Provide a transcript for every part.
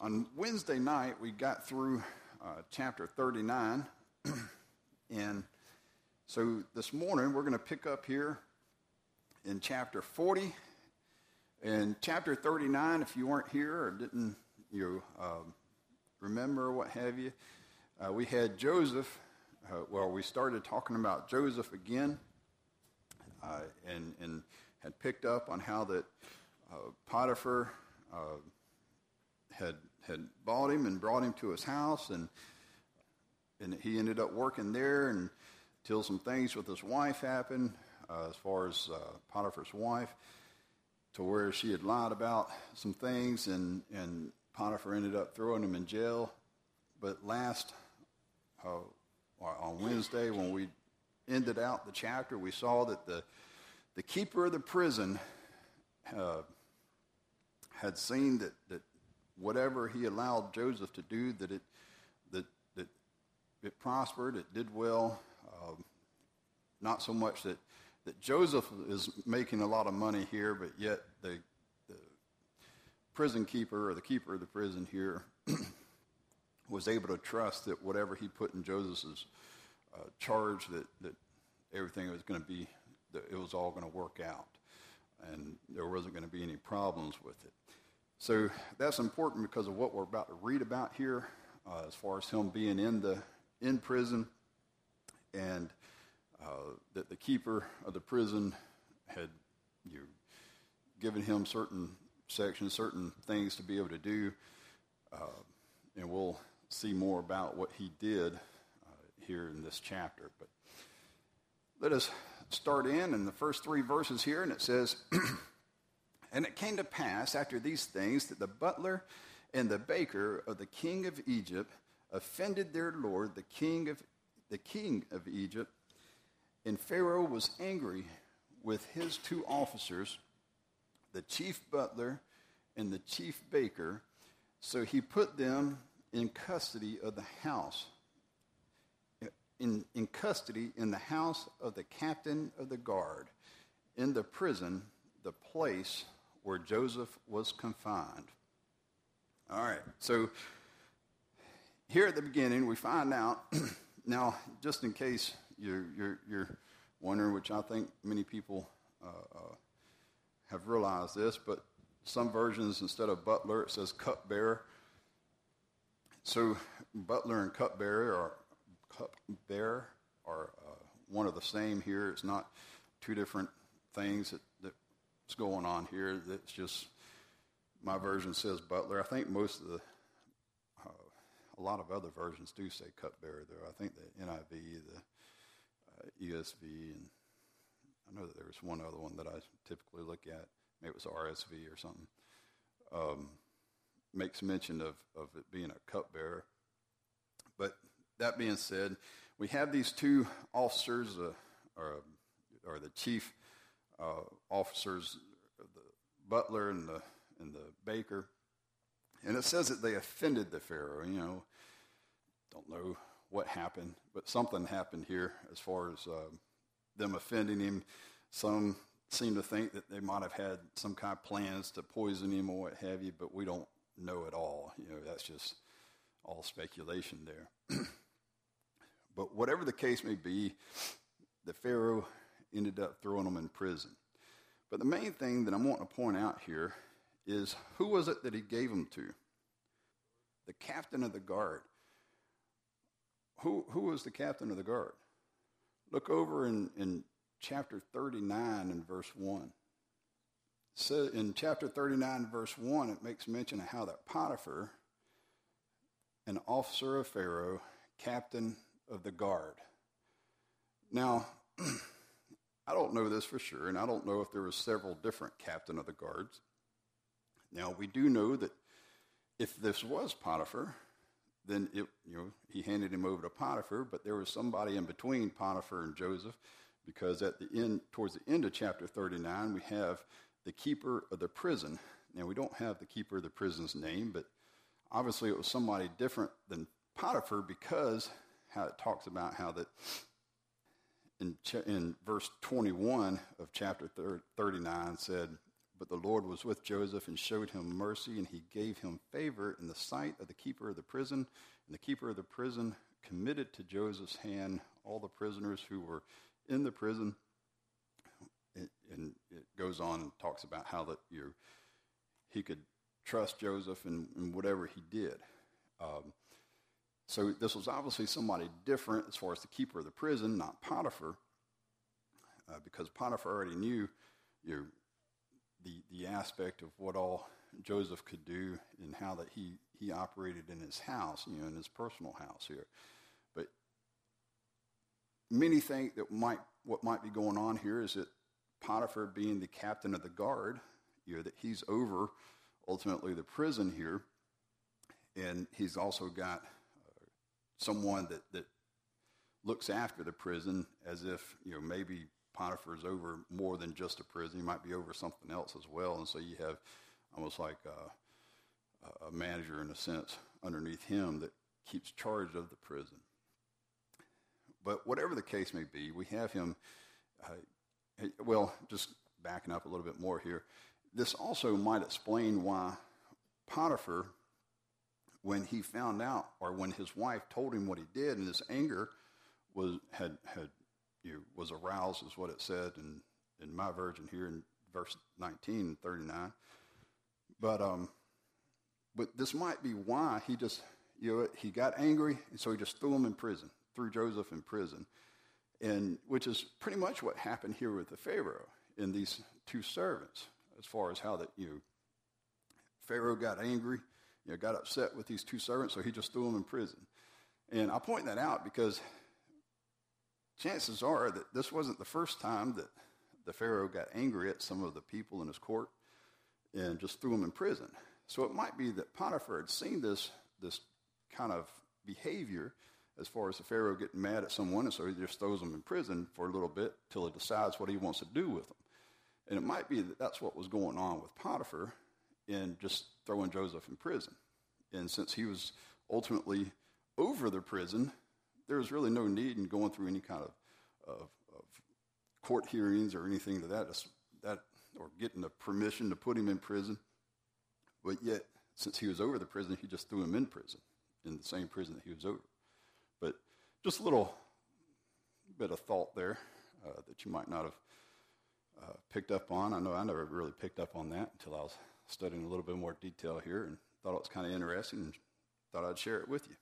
On Wednesday night, we got through uh, chapter 39. and so this morning, we're going to pick up here in chapter 40. And chapter 39, if you weren't here or didn't you uh, remember what have you, uh, we had Joseph. Uh, well, we started talking about Joseph again uh, and, and had picked up on how that uh, Potiphar uh, had had bought him and brought him to his house, and and he ended up working there and until some things with his wife happened, uh, as far as uh, Potiphar's wife, to where she had lied about some things, and and Potiphar ended up throwing him in jail. But last uh, on Wednesday, when we ended out the chapter, we saw that the the keeper of the prison uh, had seen that, that whatever he allowed Joseph to do, that it, that, that it prospered, it did well. Uh, not so much that, that Joseph is making a lot of money here, but yet the, the prison keeper or the keeper of the prison here was able to trust that whatever he put in Joseph's uh, charge, that, that everything was going to be, that it was all going to work out. And there wasn't going to be any problems with it. So that's important because of what we're about to read about here, uh, as far as him being in the in prison, and uh, that the keeper of the prison had you know, given him certain sections, certain things to be able to do, uh, and we'll see more about what he did uh, here in this chapter. But let us start in in the first three verses here, and it says. And it came to pass after these things that the butler and the baker of the king of Egypt offended their lord, the king of, the king of Egypt. And Pharaoh was angry with his two officers, the chief butler and the chief baker. So he put them in custody of the house, in, in custody in the house of the captain of the guard, in the prison, the place where Joseph was confined. All right, so here at the beginning, we find out. now, just in case you're, you're, you're, wondering, which I think many people uh, uh, have realized this, but some versions, instead of butler, it says cupbearer. So, butler and cupbearer are cupbearer are uh, one of the same here. It's not two different things that, what's going on here. It's just my version says butler. I think most of the uh, a lot of other versions do say cupbearer though. I think the NIV, the uh, ESV, and I know that there was one other one that I typically look at. Maybe it was RSV or something. Um, makes mention of, of it being a cupbearer. But that being said, we have these two officers, uh, or, or the chief uh, officers, the butler and the, and the baker. And it says that they offended the Pharaoh. You know, don't know what happened, but something happened here as far as uh, them offending him. Some seem to think that they might have had some kind of plans to poison him or what have you, but we don't know at all. You know, that's just all speculation there. but whatever the case may be, the Pharaoh ended up throwing them in prison. But the main thing that I'm wanting to point out here is who was it that he gave them to? The captain of the guard. Who, who was the captain of the guard? Look over in, in chapter 39 and verse 1. So in chapter 39, verse 1, it makes mention of how that Potiphar, an officer of Pharaoh, captain of the guard. Now, I don't know this for sure, and I don't know if there were several different captain of the guards. Now we do know that if this was Potiphar, then it, you know he handed him over to Potiphar, but there was somebody in between Potiphar and Joseph, because at the end, towards the end of chapter 39, we have the keeper of the prison. Now we don't have the keeper of the prison's name, but obviously it was somebody different than Potiphar because how it talks about how that in, in verse 21 of chapter 39 said, but the Lord was with Joseph and showed him mercy, and he gave him favor in the sight of the keeper of the prison. And the keeper of the prison committed to Joseph's hand all the prisoners who were in the prison. And it goes on and talks about how that you he could trust Joseph in, in whatever he did. Um, so this was obviously somebody different as far as the keeper of the prison, not Potiphar, uh, because Potiphar already knew you know, the, the aspect of what all Joseph could do and how that he, he operated in his house, you know, in his personal house here. But many think that might, what might be going on here is that Potiphar, being the captain of the guard, you know, that he's over ultimately the prison here, and he's also got someone that, that looks after the prison as if, you know, maybe Potiphar's over more than just a prison. He might be over something else as well. And so you have almost like a, a manager, in a sense, underneath him that keeps charge of the prison. But whatever the case may be, we have him, uh, well, just backing up a little bit more here. This also might explain why Potiphar, when he found out, or when his wife told him what he did, and his anger was had had you was aroused, is what it said in, in my version here in verse 19 and 39. But, um, but this might be why he just, you know, he got angry, and so he just threw him in prison, threw Joseph in prison, and which is pretty much what happened here with the Pharaoh and these two servants, as far as how that you know, Pharaoh got angry, you know, got upset with these two servants, so he just threw them in prison. And I point that out because chances are that this wasn't the first time that the Pharaoh got angry at some of the people in his court and just threw them in prison. So it might be that Potiphar had seen this, this kind of behavior as far as the Pharaoh getting mad at someone, and so he just throws them in prison for a little bit till he decides what he wants to do with them. And it might be that that's what was going on with Potiphar in just throwing Joseph in prison. And since he was ultimately over the prison, there was really no need in going through any kind of, of, of court hearings or anything to that, that, or getting the permission to put him in prison. But yet, since he was over the prison, he just threw him in prison, in the same prison that he was over. But just a little bit of thought there uh, that you might not have uh, picked up on. I know I never really picked up on that until I was studying a little bit more detail here and thought it was kind of interesting and thought I'd share it with you.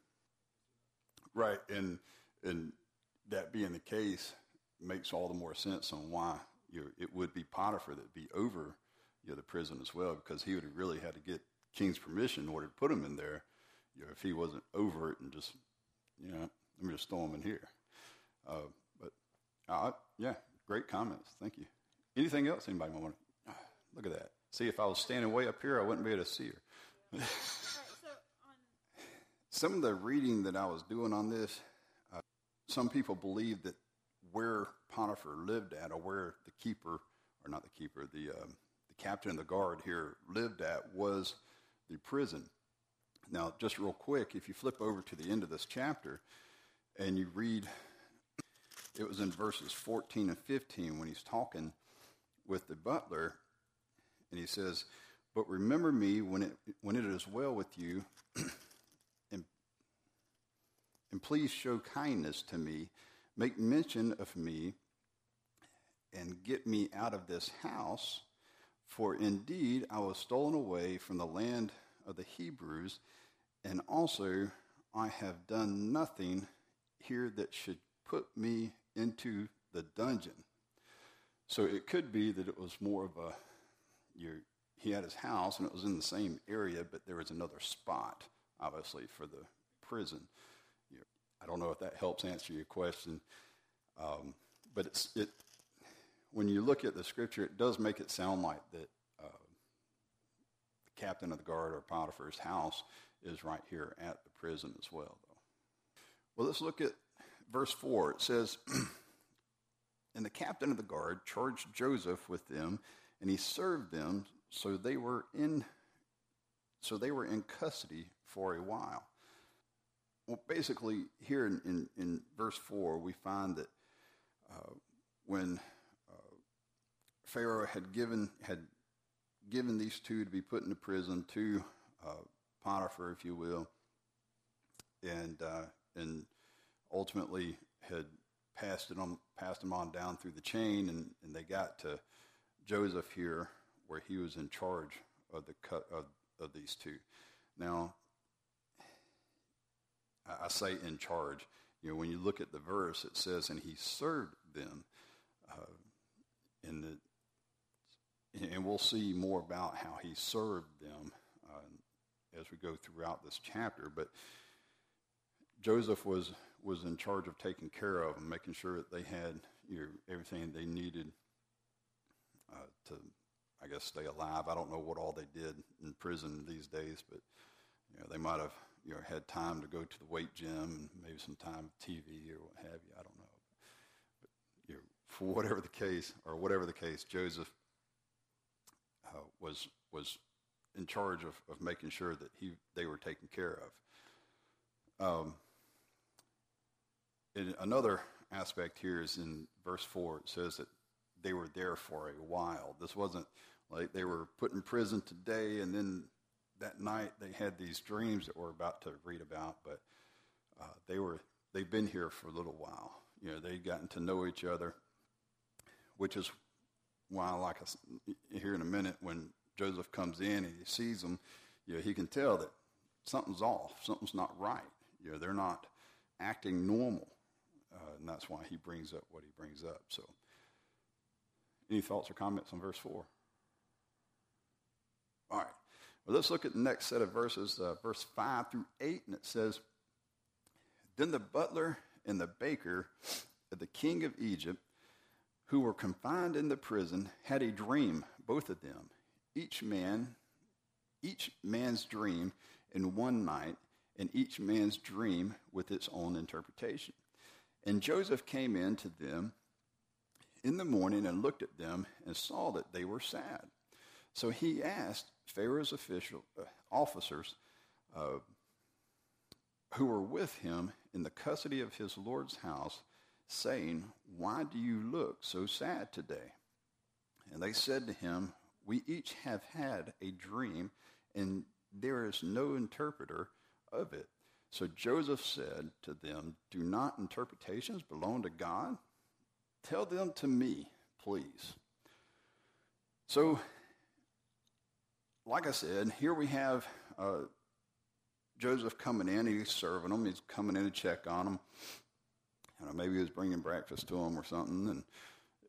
Right, and and that being the case makes all the more sense on why it would be Potiphar that'd be over you know, the prison as well, because he would have really had to get king's permission in order to put him in there. You know, if he wasn't over it and just, you know, let me just throw him in here. Uh, but uh, yeah, great comments. Thank you. Anything else? Anybody want to? Look at that. See, if I was standing way up here, I wouldn't be able to see her. Some of the reading that I was doing on this, uh, some people believe that where Potiphar lived at, or where the keeper, or not the keeper, the, um, the captain of the guard here lived at, was the prison. Now, just real quick, if you flip over to the end of this chapter and you read, it was in verses 14 and 15 when he's talking with the butler, and he says, But remember me when it, when it is well with you and and please show kindness to me, make mention of me, and get me out of this house. For indeed I was stolen away from the land of the Hebrews, and also I have done nothing here that should put me into the dungeon. So it could be that it was more of a, he had his house and it was in the same area, but there was another spot, obviously, for the prison. I don't know if that helps answer your question, um, but it's, it, when you look at the scripture, it does make it sound like that uh, the captain of the guard or Potiphar's house is right here at the prison as well, though. Well, let's look at verse 4. It says, And the captain of the guard charged Joseph with them, and he served them, so they were in so they were in custody for a while. Well, basically, here in, in, in verse 4, we find that uh, when uh, Pharaoh had given, had given these two to be put into prison to uh, Potiphar, if you will, and uh, and ultimately had passed it on, passed them on down through the chain, and, and they got to Joseph here, where he was in charge of the cut of, of these two. Now, I, say in charge. You know, when you look at the verse, it says, "And he served them." Uh, in the, and we'll see more about how he served them uh, as we go throughout this chapter. But Joseph was was in charge of taking care of them, making sure that they had you know, everything they needed uh, to, I guess, stay alive. I don't know what all they did in prison these days, but you know, they might have you know had time to go to the weight gym and maybe some time TV or what have you. I don't know. But you know, for whatever the case, or whatever the case, Joseph uh, was was in charge of, of making sure that he they were taken care of. Um, another aspect here is in verse 4. It says that they were there for a while. This wasn't like they were put in prison today and then that night they had these dreams that we're about to read about, but uh, they were they've been here for a little while. You know, they'd gotten to know each other, which is why, like I, here in a minute, when Joseph comes in and he sees them, you know, he can tell that something's off, something's not right. You know, they're not acting normal. Uh, and that's why he brings up what he brings up. So, any thoughts or comments on verse 4? All right. Well, let's look at the next set of verses, uh, verse 5 through 8, and it says Then the butler and the baker of the king of Egypt, who were confined in the prison, had a dream, both of them, each man, each man's dream in one night, and each man's dream with its own interpretation. And Joseph came in to them in the morning and looked at them and saw that they were sad. So he asked Pharaoh's official uh, officers uh, who were with him in the custody of his Lord's house, saying, Why do you look so sad today? And they said to him, We each have had a dream, and there is no interpreter of it. So Joseph said to them, Do not interpretations belong to God? Tell them to me, please. So, like I said, here we have uh, Joseph coming in. He's serving them. He's coming in to check on them. You know, maybe he was bringing breakfast to them or something, and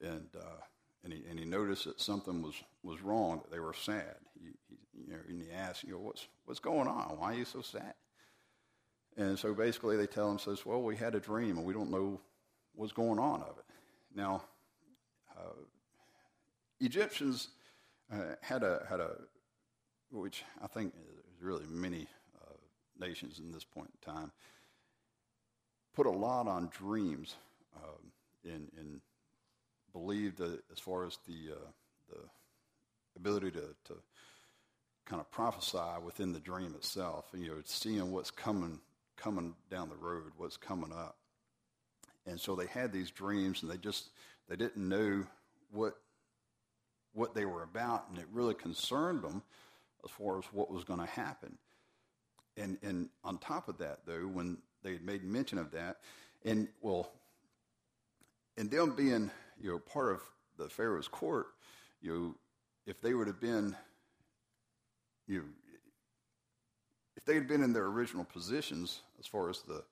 and uh, and he and he noticed that something was was wrong. That they were sad. He, he, you know, and he asked, you know, what's what's going on? Why are you so sad? And so basically they tell him, says, well, we had a dream and we don't know what's going on of it. Now, uh, Egyptians uh, had a, had a, which I think is really many uh, nations in this point in time, put a lot on dreams um, and, and believed that as far as the, uh, the ability to, to kind of prophesy within the dream itself, you know, seeing what's coming coming down the road, what's coming up. And so they had these dreams and they just they didn't know what what they were about and it really concerned them as far as what was going to happen. And and on top of that though, when they had made mention of that, and well and them being, you know, part of the Pharaoh's court, you know, if they would have been you know, if they had been in their original positions, as far as the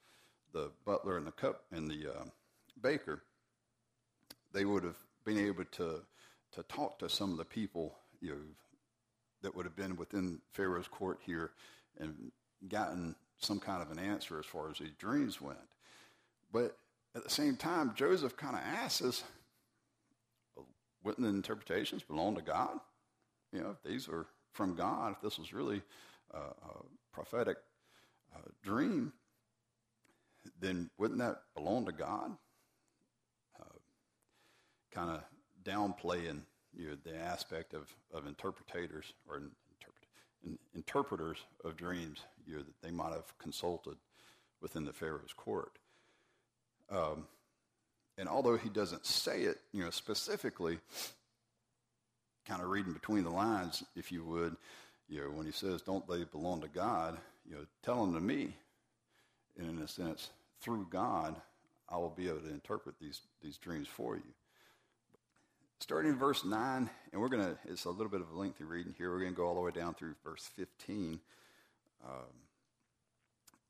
the butler and the cup and the uh, baker, they would have been able to to talk to some of the people you know, that would have been within Pharaoh's court here and gotten some kind of an answer as far as these dreams went. But at the same time, Joseph kind of asks wouldn't the interpretations belong to God? You know, if these are from God, if this was really uh, uh, prophetic uh, dream, then wouldn't that belong to God? Uh, kind of downplaying you know, the aspect of, of interpreters or interpret, in, interpreters of dreams you know, that they might have consulted within the Pharaoh's court. Um, and although he doesn't say it, you know, specifically, kind of reading between the lines, if you would, you know, when he says, "Don't they belong to God?" You know, tell them to me. And in a sense, through God, I will be able to interpret these these dreams for you. Starting in verse nine, and we're gonna. It's a little bit of a lengthy reading here. We're gonna go all the way down through verse fifteen. Um,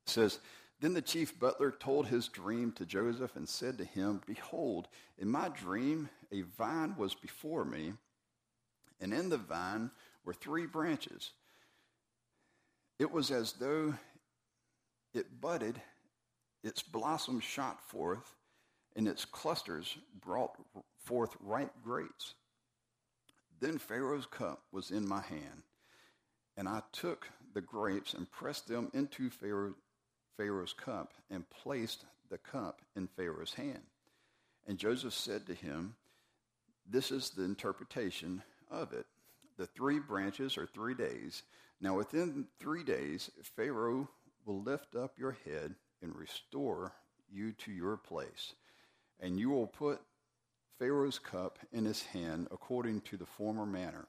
says. Then the chief butler told his dream to Joseph and said to him, Behold, in my dream a vine was before me, and in the vine were three branches. It was as though it budded, its blossoms shot forth, and its clusters brought forth ripe grapes. Then Pharaoh's cup was in my hand, and I took the grapes and pressed them into Pharaoh, Pharaoh's cup and placed the cup in Pharaoh's hand. And Joseph said to him, This is the interpretation of it. The three branches are three days. Now, within three days, Pharaoh will lift up your head and restore you to your place. And you will put Pharaoh's cup in his hand according to the former manner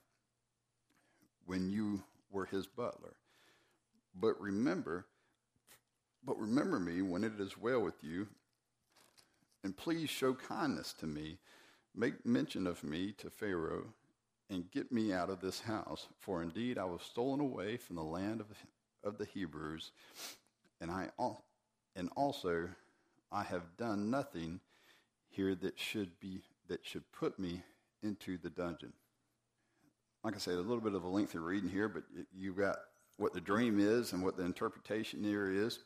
when you were his butler. But remember, but remember me when it is well with you, and please show kindness to me. Make mention of me to Pharaoh and get me out of this house. For indeed I was stolen away from the land of, of the Hebrews, and I and also I have done nothing here that should be that should put me into the dungeon. Like I said, a little bit of a lengthy reading here, but you got what the dream is and what the interpretation here is,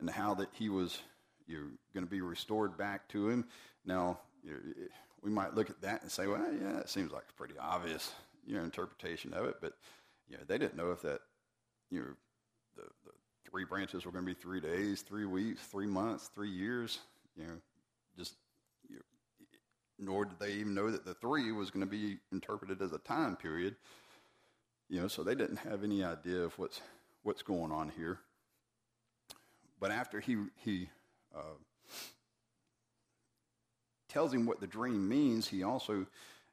and how that he was you're going to be restored back to him. Now, we might look at that and say, well, yeah, it seems like pretty obvious you know, interpretation of it, but you know, they didn't know if that, you know, the, the three branches were going to be three days, three weeks, three months, three years, you know, just, you know, nor did they even know that the three was going to be interpreted as a time period, you know, so they didn't have any idea of what's, what's going on here. But after he, he uh, tells him what the dream means, he also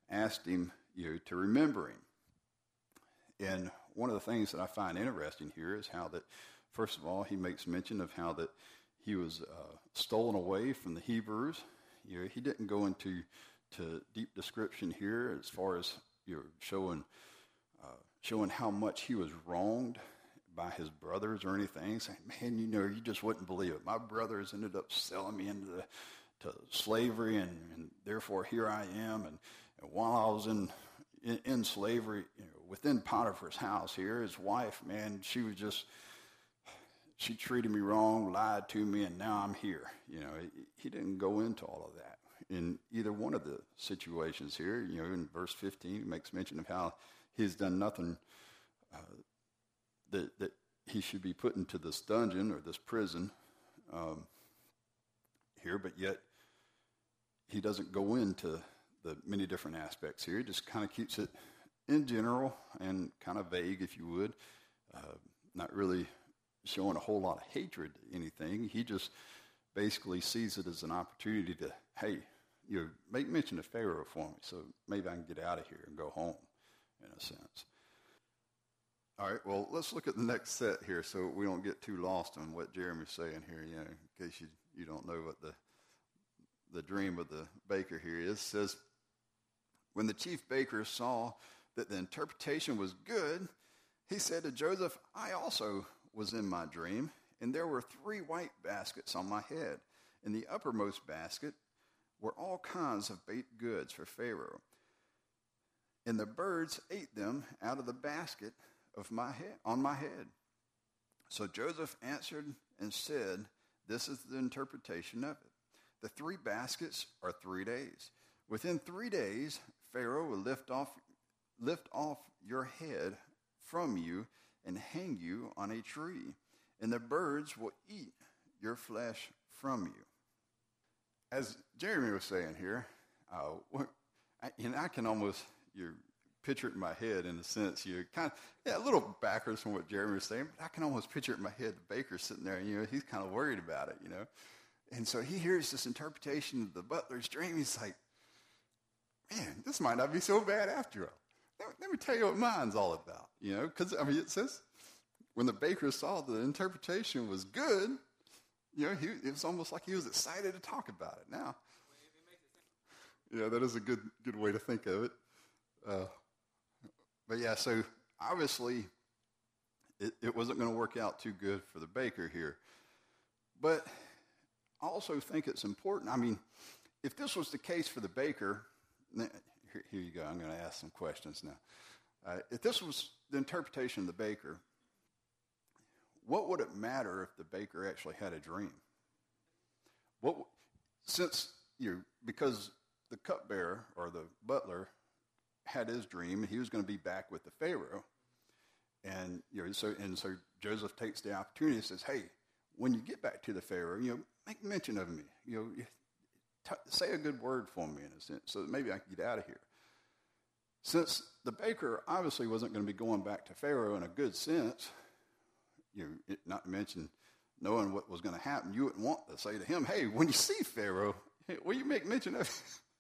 asked him you know, to remember him. And one of the things that I find interesting here is how that, first of all, he makes mention of how that he was uh, stolen away from the Hebrews. You know, he didn't go into to deep description here as far as you know, showing uh, showing how much he was wronged by his brothers or anything. Saying, "Man, you know, you just wouldn't believe it. My brothers ended up selling me into the to slavery, and, and therefore here I am. And, and while I was in, in, in slavery, you know, within Potiphar's house here, his wife, man, she was just, she treated me wrong, lied to me, and now I'm here. You know, he, didn't go into all of that in either one of the situations here. You know, in verse 15, he makes mention of how he's done nothing uh, that, that he should be put into this dungeon or this prison. Um, here, but yet he doesn't go into the many different aspects here. He just kind of keeps it in general and kind of vague, if you would, uh, not really showing a whole lot of hatred to anything. He just basically sees it as an opportunity to, hey, you know, make mention of Pharaoh for me, so maybe I can get out of here and go home, in a sense. All right, well, let's look at the next set here so we don't get too lost on what Jeremy's saying here, you know, in case you you don't know what the the dream of the baker here is, says, when the chief baker saw that the interpretation was good, he said to Joseph, I also was in my dream, and there were three white baskets on my head. In the uppermost basket were all kinds of baked goods for Pharaoh. And the birds ate them out of the basket of my head on my head. So Joseph answered and said, this is the interpretation of it. The three baskets are three days. Within three days, Pharaoh will lift off, lift off your head from you and hang you on a tree, and the birds will eat your flesh from you. As Jeremy was saying here, uh, I, know, I can almost you picture it in my head in a sense. You kind of, yeah, a little backwards from what Jeremy was saying, but I can almost picture it in my head. The baker sitting there, and you know, he's kind of worried about it, you know. And so he hears this interpretation of the butler's dream. He's like, man, this might not be so bad after all. Let, me tell you what mine's all about, you know, because, I mean, it says when the baker saw the interpretation was good, you know, he, it was almost like he was excited to talk about it now. Yeah, that is a good, good way to think of it. Uh, but yeah, so obviously it, it wasn't going to work out too good for the baker here. But I also think it's important. I mean, if this was the case for the baker, here, you go. I'm going to ask some questions now. Uh, if this was the interpretation of the baker, what would it matter if the baker actually had a dream? What, since you, because the cupbearer or the butler had his dream, he was going to be back with the Pharaoh. And you know, so and so Joseph takes the opportunity and says, "Hey, when you get back to the Pharaoh, you know, make mention of me. You know, t- say a good word for me in a sense, so that maybe I can get out of here." Since the baker obviously wasn't going to be going back to Pharaoh in a good sense, you know, not to mention knowing what was going to happen, you wouldn't want to say to him, "Hey, when you see Pharaoh, will you make mention of?"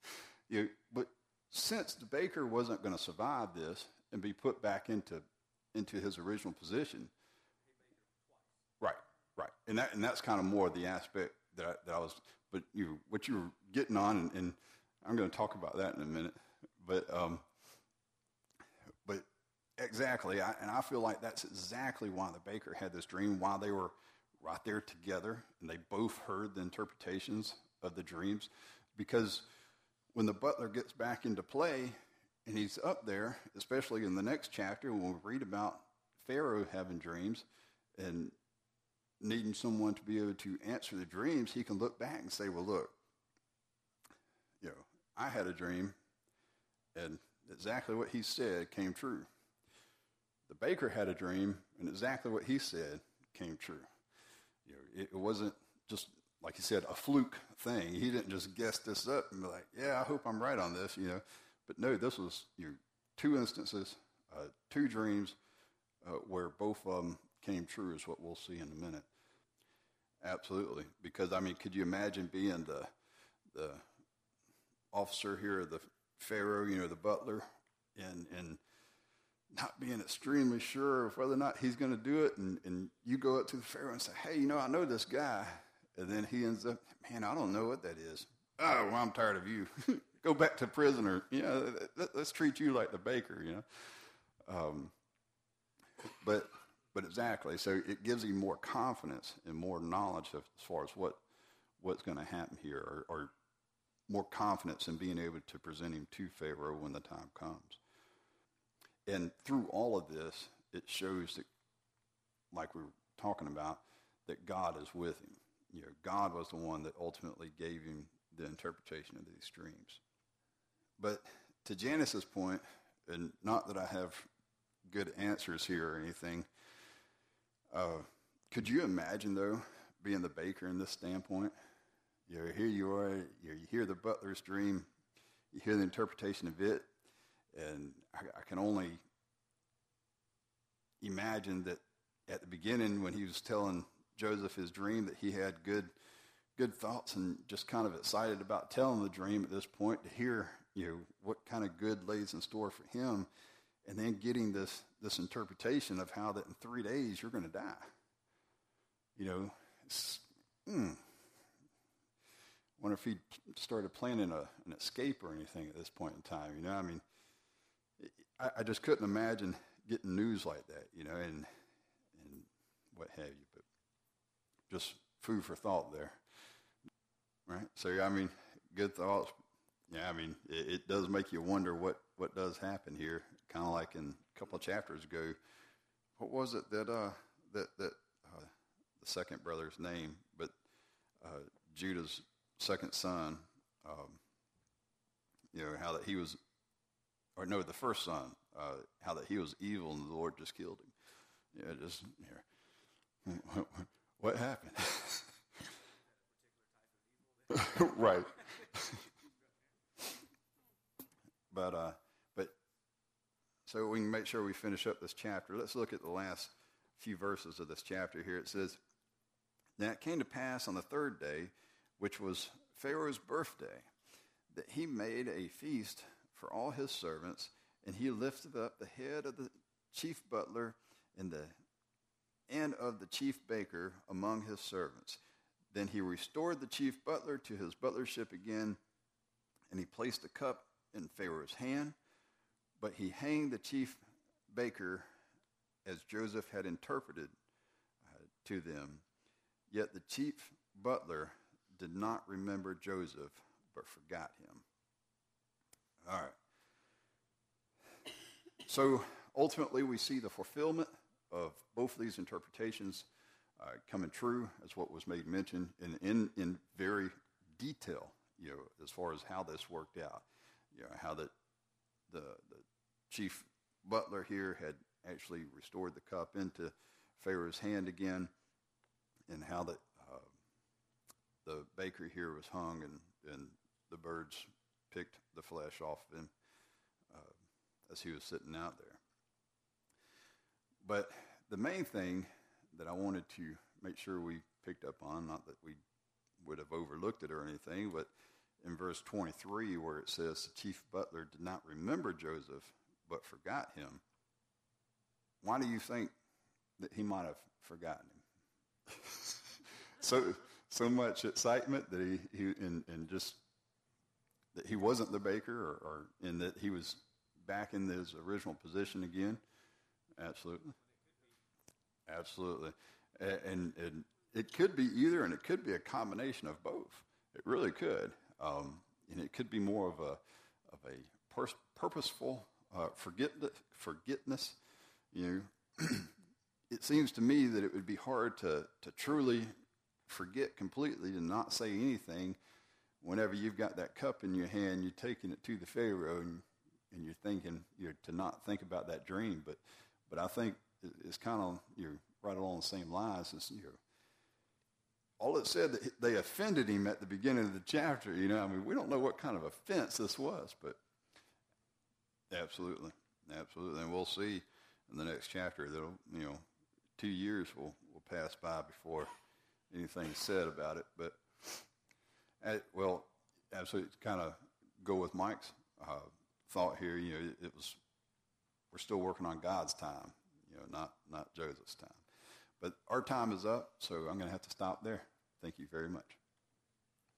you know, but since the baker wasn't going to survive this and be put back into into his original position, right, right, and that and that's kind of more the aspect that I, that I was. But you, what you were getting on, and, and I'm going to talk about that in a minute. But um, but exactly, I, and I feel like that's exactly why the baker had this dream. Why they were right there together, and they both heard the interpretations of the dreams, because when the butler gets back into play and he's up there, especially in the next chapter when we read about Pharaoh having dreams and needing someone to be able to answer the dreams, he can look back and say, Well, look, you know, I had a dream, and exactly what he said came true. The baker had a dream, and exactly what he said came true. You know, it, wasn't just like he said, a fluke thing. He didn't just guess this up and be like, yeah, I hope I'm right on this, you know. But no, this was you know, two instances, uh, two dreams uh, where both of them came true is what we'll see in a minute. Absolutely. Because, I mean, could you imagine being the, the officer here, the Pharaoh, you know, the butler, and, and not being extremely sure of whether or not he's going to do it, and, and you go up to the Pharaoh and say, hey, you know, I know this guy. And then he ends up, man, I don't know what that is. Oh, well, I'm tired of you. Go back to prison or, you know, let, us treat you like the baker, you know. Um, but, but exactly, so it gives him more confidence and more knowledge of, as far as what, what's going to happen here or, or more confidence in being able to present him to Pharaoh when the time comes. And through all of this, it shows that, like we were talking about, that God is with him you know, God was the one that ultimately gave him the interpretation of these dreams. But to Janice's point, and not that I have good answers here or anything, uh, could you imagine, though, being the baker in this standpoint? You know, here you are, you, know, you hear the butler's dream, you hear the interpretation of it, and I, I can only imagine that at the beginning when he was telling Joseph his dream that he had good good thoughts and just kind of excited about telling the dream at this point to hear you know what kind of good lays in store for him and then getting this this interpretation of how that in three days you're going to die you know hmm. wonder if he started planning a, an escape or anything at this point in time you know i mean I, I just couldn't imagine getting news like that you know and and what have you But just food for thought there. Right? So, I mean, good thoughts. Yeah, I mean, it, it does make you wonder what, what does happen here. Kind of like in a couple of chapters ago. What was it that, uh, that, that uh, the second brother's name, but uh, Judah's second son, um, you know, how that he was, or no, the first son, uh, how that he was evil and the Lord just killed him. Yeah, just here. What happened? right. but uh, so we can make sure we finish up this chapter. Let's look at the last few verses of this chapter here. It says, "Now it came to pass on the third day, which was Pharaoh's birthday, that he made a feast for all his servants, and he lifted up the head of the chief butler and the and of the chief baker among his servants. Then he restored the chief butler to his butlership again, and he placed the cup in Pharaoh's hand. But he hanged the chief baker as Joseph had interpreted uh, to them. Yet the chief butler did not remember Joseph, but forgot him. All right. So ultimately, we see the fulfillment of both of these interpretations uh, coming true, as what was made mention, in, in, in very detail, you know, as far as how this worked out. You know, how the, the, the chief butler here had actually restored the cup into Pharaoh's hand again, and how that uh, the baker here was hung and, and the birds picked the flesh off of him uh, as he was sitting out there. But the main thing that I wanted to make sure we picked up on, not that we would have overlooked it or anything, but in verse 23 where it says the chief butler did not remember Joseph but forgot him. Why do you think that he might have forgotten him? so so much excitement that he, he and, and just that he wasn't the baker or, or in that he was back in his original position again. Absolutely. Absolutely. And, and it could be either, and it could be a combination of both. It really could. Um, and it could be more of a, of a pers- purposeful uh, forget, forgetness. You know, it seems to me that it would be hard to, to truly forget completely to not say anything whenever you've got that cup in your hand, you're taking it to the Pharaoh and, and you're thinking you're to not think about that dream. But, but I think it's kind of you're right along the same lines as you know, all it said that they offended him at the beginning of the chapter. You know, I mean, we don't know what kind of offense this was, but absolutely, absolutely, and we'll see in the next chapter that you know, two years will will pass by before anything is said about it. But at, well, absolutely, kind of go with Mike's uh, thought here. You know, it, it was we're still working on God's time you know, not, not Joseph's time. But our time is up, so I'm going to have to stop there. Thank you very much.